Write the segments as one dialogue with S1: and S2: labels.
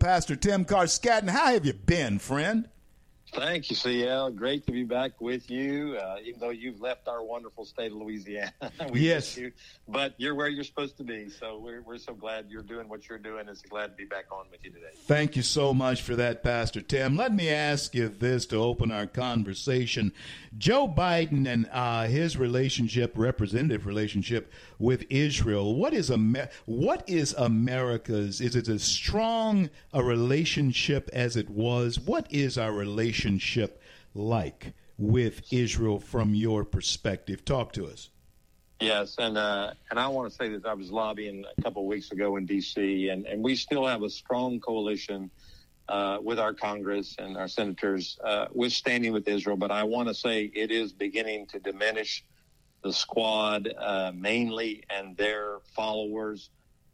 S1: Pastor Tim Carscadden. How have you been, friend?
S2: Thank you, CL. Great to be back with you, uh, even though you've left our wonderful state of Louisiana.
S1: yes.
S2: You, but you're where you're supposed to be. So we're, we're so glad you're doing what you're doing. It's glad to be back on with you today.
S1: Thank you so much for that, Pastor Tim. Let me ask you this to open our conversation. Joe Biden and uh, his relationship, representative relationship with Israel, what is, Amer- what is America's? Is it as strong a relationship as it was? What is our relationship? Relationship like with Israel from your perspective? Talk to us.
S2: Yes, and uh, and I want to say that I was lobbying a couple of weeks ago in D.C. and and we still have a strong coalition uh, with our Congress and our senators uh, with standing with Israel. But I want to say it is beginning to diminish. The squad uh, mainly and their followers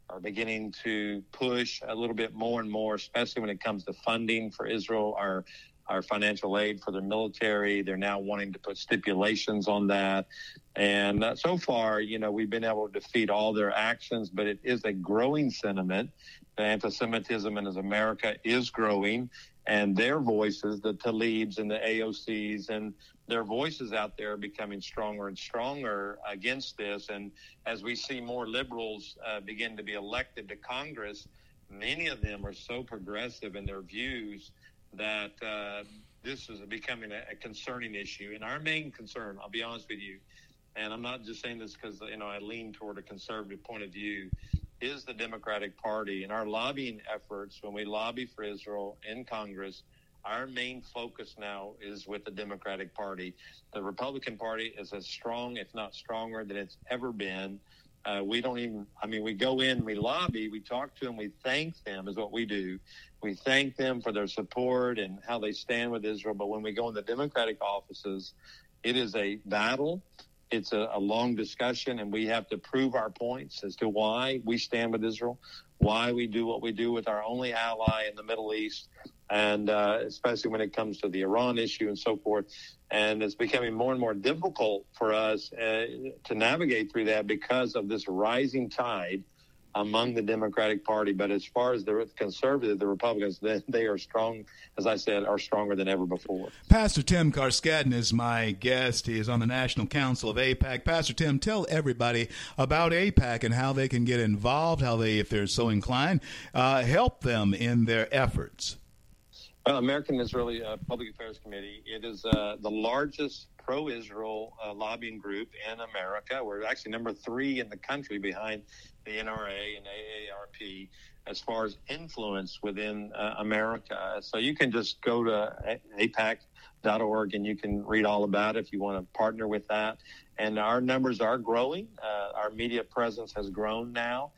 S2: are beginning to push a little bit more and more, especially when it comes to funding for Israel. Our our financial aid for their military. They're now wanting to put stipulations on that. And uh, so far, you know, we've been able to defeat all their actions, but it is a growing sentiment. The anti-Semitism in America is growing, and their voices, the Tlaibs and the AOCs, and their voices out there are becoming stronger and stronger against this. And as we see more liberals uh, begin to be elected to Congress, many of them are so progressive in their views that uh, this is becoming a, a, concerning issue. And our main concern, I'll be honest with you, and I'm not just saying this because you know I lean toward a conservative point of view, is the Democratic Party and our lobbying efforts. When we lobby for Israel in Congress, our main focus now is with the Democratic Party. The Republican Party is as strong, if not stronger, than it's ever been. Uh, we don't even, I mean, we go in, we lobby, we talk to them, we thank them, is what we do. We thank them for their support and how they stand with Israel. But when we go in the Democratic offices, it is a battle. It's a, a long discussion, and we have to prove our points as to why we stand with Israel, why we do what we do with our only ally in the Middle East, and uh, especially when it comes to the Iran issue and so forth. And it's becoming more and more difficult for us uh, to navigate through that because of this rising tide among the Democratic Party. But as far as the conservative, the Republicans, they, they are strong, as I said, are stronger than ever before.
S1: Pastor Tim Carscadden is my guest. He is on the National Council of AIPAC. Pastor Tim, tell everybody about AIPAC and how they can get involved, how they, if they're so inclined, uh, help them in their efforts.
S2: Well, American Israeli uh, Public Affairs Committee, it is uh, the largest pro-Israel uh, lobbying group in America. We're actually number three in the country behind the NRA and AARP as far as influence within uh, America. So you can just go to AIPAC.org and you can read all about it if you want to partner with that. And our numbers are growing. Uh, our media presence has grown now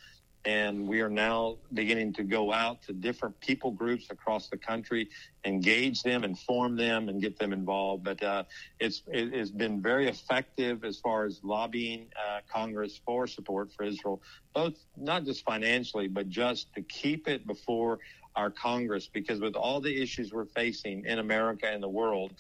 S2: and we are now beginning to go out to different people groups across the country, engage them, inform them, and get them involved. But uh, it's it, has been very effective as far as lobbying uh, Congress for support for Israel, both not just financially, but just to keep it before our Congress, because with all the issues we're facing in America and the world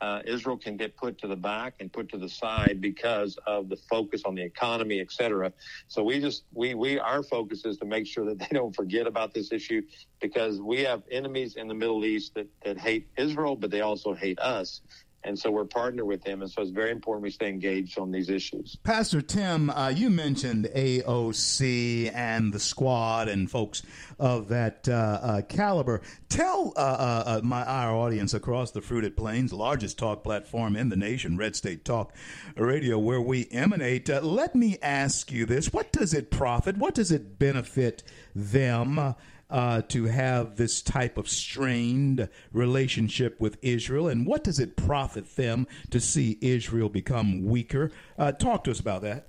S2: uh, Israel can get put to the back and put to the side because of the focus on the economy, et cetera. So we just we we our focus is to make sure that they don't forget about this issue because we have enemies in the Middle East that, that hate Israel, but they also hate us. And so we're partnered with them. And so it's very important we stay engaged on these issues.
S1: Pastor Tim, uh, you mentioned AOC and the squad and folks of that uh, uh, caliber. Tell uh, uh, uh, my our audience across the Fruited Plains, largest talk platform in the nation, Red State Talk Radio, where we emanate. let me ask you this. What does it profit? What does it benefit them? Uh, to have this type of strained relationship with Israel? And what does it profit them to see Israel become weaker? Uh, talk to us about that.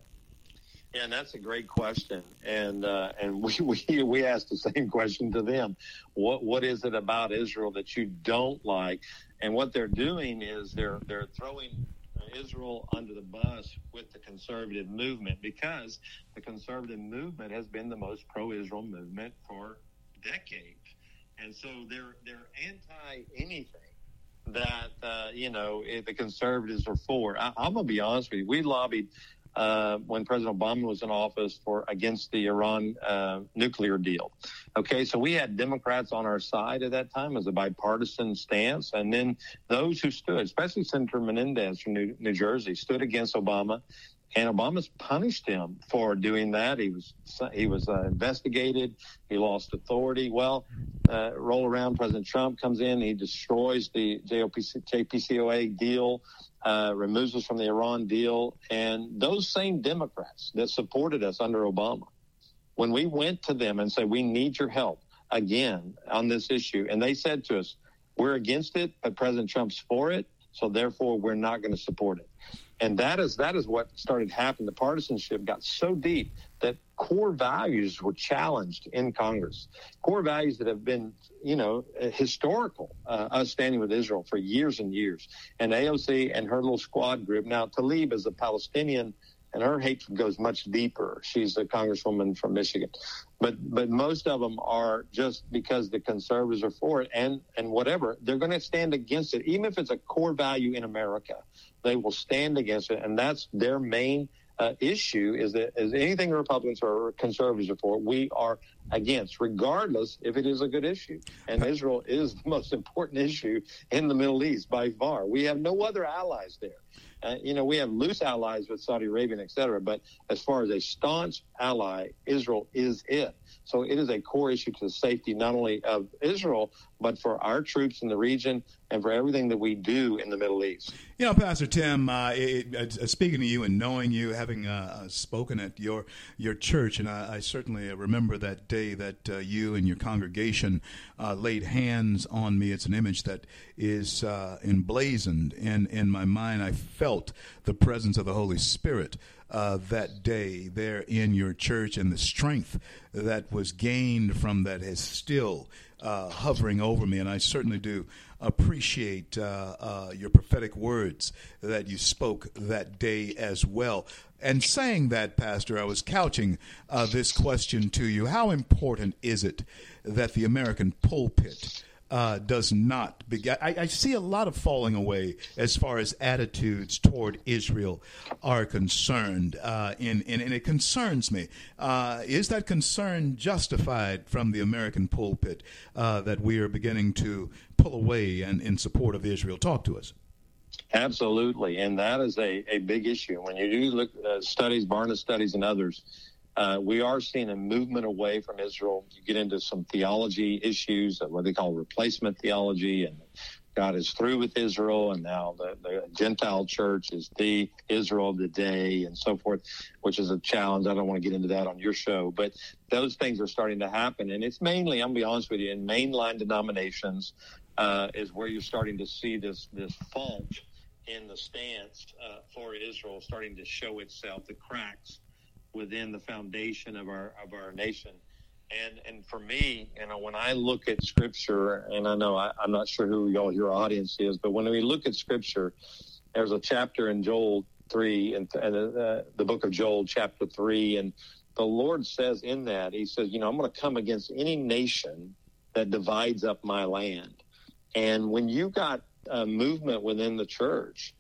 S2: Yeah, and that's a great question, and uh, and we, we we asked the same question to them. What what is it about Israel that you don't like? And what they're doing is they're they're throwing Israel under the bus with the conservative movement because the conservative movement has been the most pro-Israel movement for decades, and so they're they're anti anything that uh, you know the conservatives are for. I, am gonna be honest with you. We lobbied uh, when President Obama was in office for against the Iran uh, nuclear deal. Okay, so we had Democrats on our side at that time as a bipartisan stance, and then those who stood, especially Senator Menendez from New, New Jersey, stood against Obama and Obama's punished him for doing that. He was he was uh, investigated. He lost authority. Well, uh, roll around. President Trump comes in. He destroys the JOPC, JPCOA deal, uh, removes us from the Iran deal, and those same Democrats that supported us under Obama, when we went to them and said we need your help again on this issue, and they said to us, "We're against it, but President Trump's for it." So therefore, we're not going to support it. And that is that is what started happening. The partisanship got so deep that core values were challenged in Congress. Core values that have been, you know, historical. Uh, us standing with Israel for years and years. And AOC and her little squad group. Now, Tlaib is a Palestinian and her hatred goes much deeper. She's a congresswoman from Michigan, but but most of them are just because the conservatives are for it, and and whatever they're going to stand against it, even if it's a core value in America, they will stand against it, and that's their main uh, issue is that is anything Republicans or conservatives are for, we are against, regardless if it is a good issue. And Israel is the most important issue in the Middle East by far. We have no other allies there. Uh, you know, we have loose allies with Saudi Arabia, et cetera, but as far as a staunch ally, Israel is it. So it is a core issue to the safety not only of Israel, but for our troops in the region and for everything that we do in the Middle East.
S1: You know, Pastor Tim, uh, it, uh, speaking to you and knowing you, having uh, uh, spoken at your your church, and I, I certainly remember that day that uh, you and your congregation uh, laid hands on me. It's an image that is emblazoned in in my mind. I felt the presence of the Holy Spirit uh, that day there in your church and the strength that was gained from that is still uh, hovering over me. And I certainly do appreciate uh, uh your prophetic words that you spoke that day as well. And saying that, Pastor, I was couching uh, this question to you How important is it that the American pulpit? Uh, does not begin. I, I, see a lot of falling away as far as attitudes toward Israel are concerned, uh, and, and, and, it concerns me. Uh, is that concern justified from the American pulpit uh, that we are beginning to pull away and in support of Israel? Talk to us.
S2: Absolutely, and that is a, a big issue. When you do look uh, studies, Barna studies, and others, uh, we are seeing a movement away from Israel. You get into some theology issues, what they call replacement theology, and God is through with Israel, and now the, the Gentile church is the Israel of the day, and so forth, which is a challenge. I don't want to get into that on your show, but those things are starting to happen, and it's mainly, I'm gonna be honest with you, in mainline denominations uh, is where you're starting to see this this fault in the stance uh, for Israel starting to show itself, the cracks within the foundation of our of our nation. And and for me, you know, when I look at Scripture, and I know I, am not sure who y'all your audience is, but when we look at Scripture, there's a chapter in Joel three and, and uh, the book of Joel, chapter three, and the Lord says in that He says, you know, I'm going to come against any nation that divides up my land. And when you got a movement within the church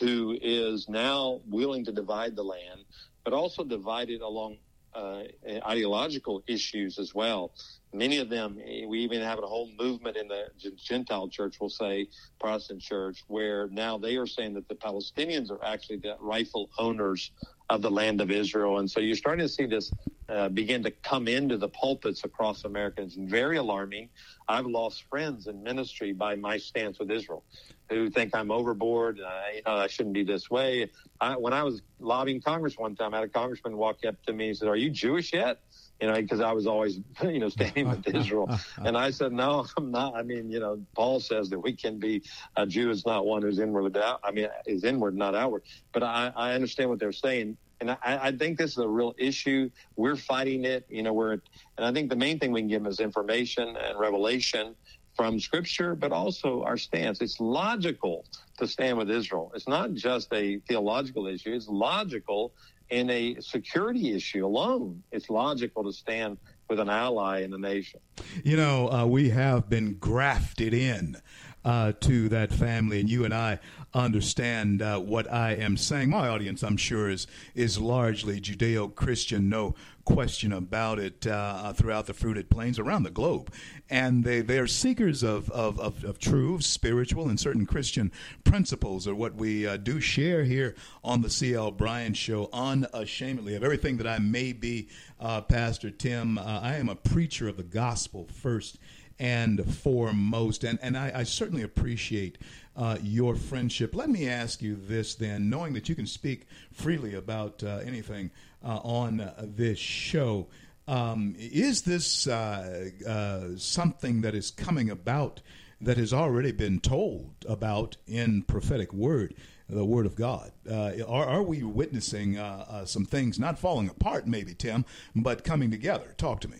S2: who is now willing to divide the land, but also divided along uh, ideological issues as well. Many of them, we even have a whole movement in the Gentile church, we'll say, Protestant church, where now they are saying that the Palestinians are actually the rightful owners of the land of Israel. And so you're starting to see this uh, begin to come into the pulpits across America. It's very alarming. I've lost friends in ministry by my stance with Israel who think I'm overboard. Uh, you know, I shouldn't be this way. I, when I was lobbying Congress one time, I had a congressman walk up to me and said, "Are you Jewish yet?" You know, because I was always, you know, standing with Israel, and I said, "No, I'm not." I mean, you know, Paul says that we can be a Jew is not one who's inward. I mean, is inward, not outward. But I, I understand what they're saying. And I, I, think this is a real issue. We're fighting it. You know, we're, and I think the main thing we can give them is information and revelation from Scripture, but also our stance. It's logical to stand with Israel. It's not just a theological issue, it's logical in a security issue alone. It's logical to stand with an ally in the nation.
S1: You know, uh, we have been grafted in uh, to that family, and you and I understand uh, what I am saying. My audience, I'm sure, is is largely Judeo-Christian, no question about it. Uh, throughout the fruited plains around the globe, and they they are seekers of of, of, of truths, spiritual and certain Christian principles, are what we uh, do share here on the C.L. Bryant Show, unashamedly of everything that I may be, uh, Pastor Tim. Uh, I am a preacher of the gospel first and foremost. And, and I, I certainly appreciate uh, your friendship. Let me ask you this then, knowing that you can speak freely about uh, anything uh, on uh, this show. Um, is this uh, uh, something that is coming about that has already been told about in prophetic word? the Word of God. Uh, are, are we witnessing uh, uh, some things not falling apart, maybe, Tim, but coming together? Talk to me.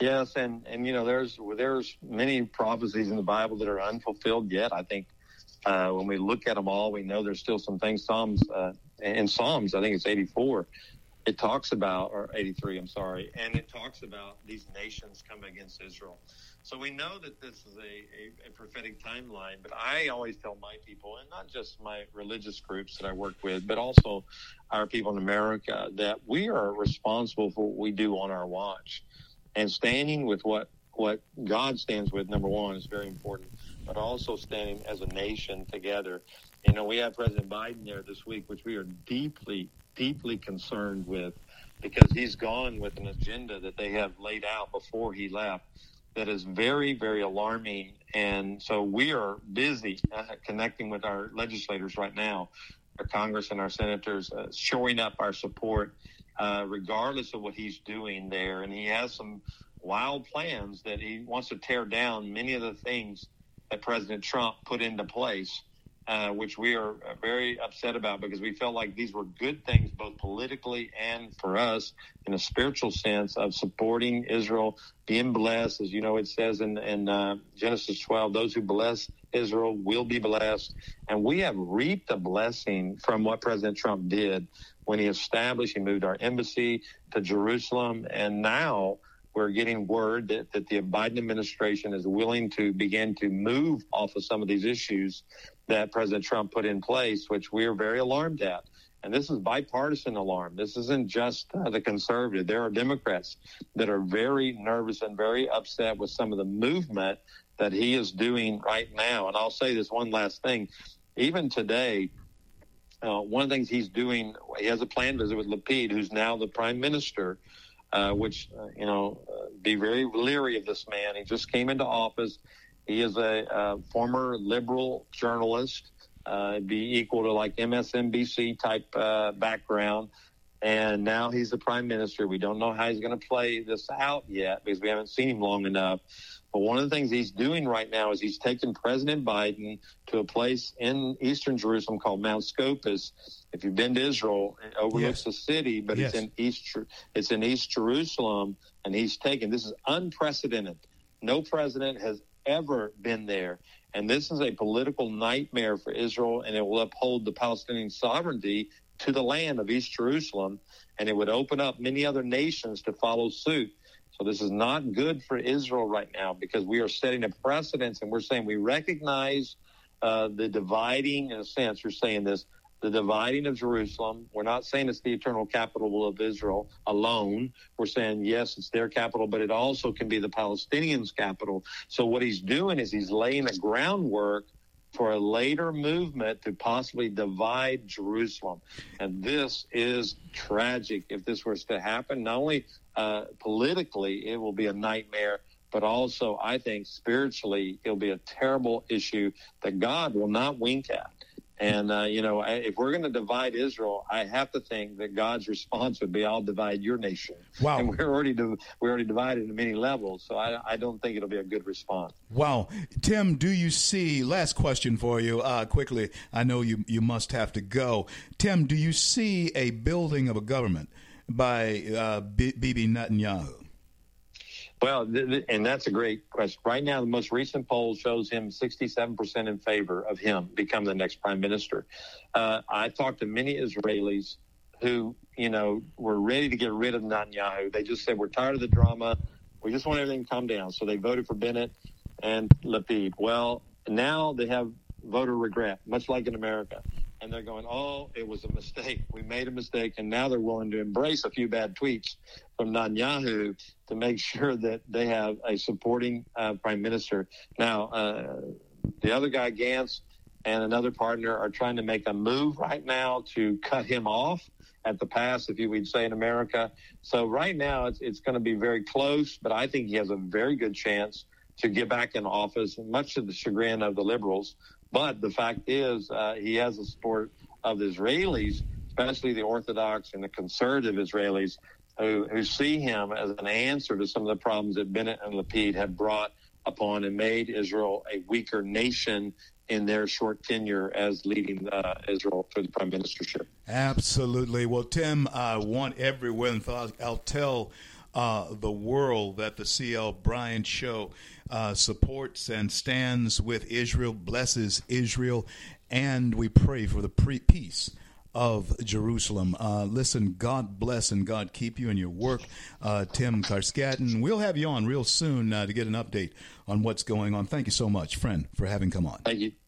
S2: Yes, and and you know there's there's many prophecies in the Bible that are unfulfilled yet. I think uh, when we look at them all, we know there's still some things. Psalms uh, in Psalms, I think it's 84. It talks about or 83. I'm sorry, and it talks about these nations coming against Israel. So we know that this is a, a, a prophetic timeline. But I always tell my people, and not just my religious groups that I work with, but also our people in America, that we are responsible for what we do on our watch and standing with what what God stands with. Number one is very important, but also standing as a nation together. You know, we have President Biden there this week, which we are deeply, deeply concerned with, because he's gone with an agenda that they have laid out before he left that is very, very alarming. And so we are busy uh, connecting with our legislators right now, our Congress and our senators, uh, shoring up our support uh, regardless of what he's doing there. And he has some wild plans that he wants to tear down many of the things that President Trump put into place, uh, which we are very upset about because we felt like these were good things, both politically and for us in a spiritual sense of supporting Israel, being blessed. As you know, it says in, in uh, Genesis 12, those who bless Israel will be blessed. And we have reaped a blessing from what President Trump did when he established, he moved our embassy to Jerusalem. And now we're getting word that, that the Biden administration is willing to begin to move off of some of these issues that President Trump put in place, which we are very alarmed at. And this is bipartisan alarm. This isn't just uh, the conservative. There are Democrats that are very nervous and very upset with some of the movement that he is doing right now. And I'll say this one last thing. Even today, uh, one of the things he's doing, he has a planned visit with Lapid, who's now the prime minister, uh, which, uh, you know, uh, be very leery of this man. He just came into office. He is a, former liberal journalist, uh, be equal to like MSNBC type uh, background. And now he's the prime minister. We don't know how he's going to play this out yet because we haven't seen him long enough. But one of the things he's doing right now is he's taken President Biden to a place in eastern Jerusalem called Mount Scopus. If you've been to Israel, it overlooks yes. the city, but yes. it's in East it's in East Jerusalem, and he's taken this is unprecedented. No president has ever been there. And this is a political nightmare for Israel, and it will uphold the Palestinian sovereignty to the land of East Jerusalem, and it would open up many other nations to follow suit. So this is not good for Israel right now because we are setting a precedence and we're saying we recognize uh, the dividing, in a sense, you're saying this, the dividing of Jerusalem. We're not saying it's the eternal capital of Israel alone. We're saying, yes, it's their capital, but it also can be the Palestinians' capital. So what he's doing is he's laying a groundwork for a later movement to possibly divide Jerusalem. And this is tragic if this was to happen. Not only uh, politically, it will be a nightmare, but also, I think, spiritually, it'll be a terrible issue that God will not wink at. And, uh, you know, if we're going to divide Israel, I have to think that God's response would be, I'll divide your nation. Wow. And we're already, we're already divided in many levels. So I, I don't think it'll be a good response.
S1: Wow. Tim, do you see, last question for you uh, quickly. I know you, you must have to go. Tim, do you see a building of a government by uh, Bibi Netanyahu?
S2: Well, th- th- and that's a great question. Right now, the most recent poll shows him 67% in favor of him become the next prime minister. Uh, I talked to many Israelis who, you know, were ready to get rid of Netanyahu. They just said, we're tired of the drama. We just want everything to calm down. So they voted for Bennett and Lapid. Well, now they have voter regret, much like in America. And they're going, oh, it was a mistake. We made a mistake. And now they're willing to embrace a few bad tweets from Netanyahu to make sure that they have a supporting uh, prime minister. Now, uh, the other guy, Gantz, and another partner are trying to make a move right now to cut him off at the pass, if you would say in America. So right now it's, it's going to be very close, but I think he has a very good chance to get back in office, much to the chagrin of the liberals. But the fact is, uh, he has the support of the Israelis, especially the Orthodox and the conservative Israelis, who, who see him as an answer to some of the problems that Bennett and Lapid have brought upon and made Israel a weaker nation in their short tenure as leading uh, Israel for the prime ministership.
S1: Absolutely. Well, Tim, I want everyone, I'll tell uh, the world that the CL Bryant Show uh, supports and stands with Israel, blesses Israel, and we pray for the pre- peace of Jerusalem. Uh, listen, God bless and God keep you in your work, uh, Tim Carscadden. We'll have you on real soon uh, to get an update on what's going on. Thank you so much, friend, for having come on.
S2: Thank you.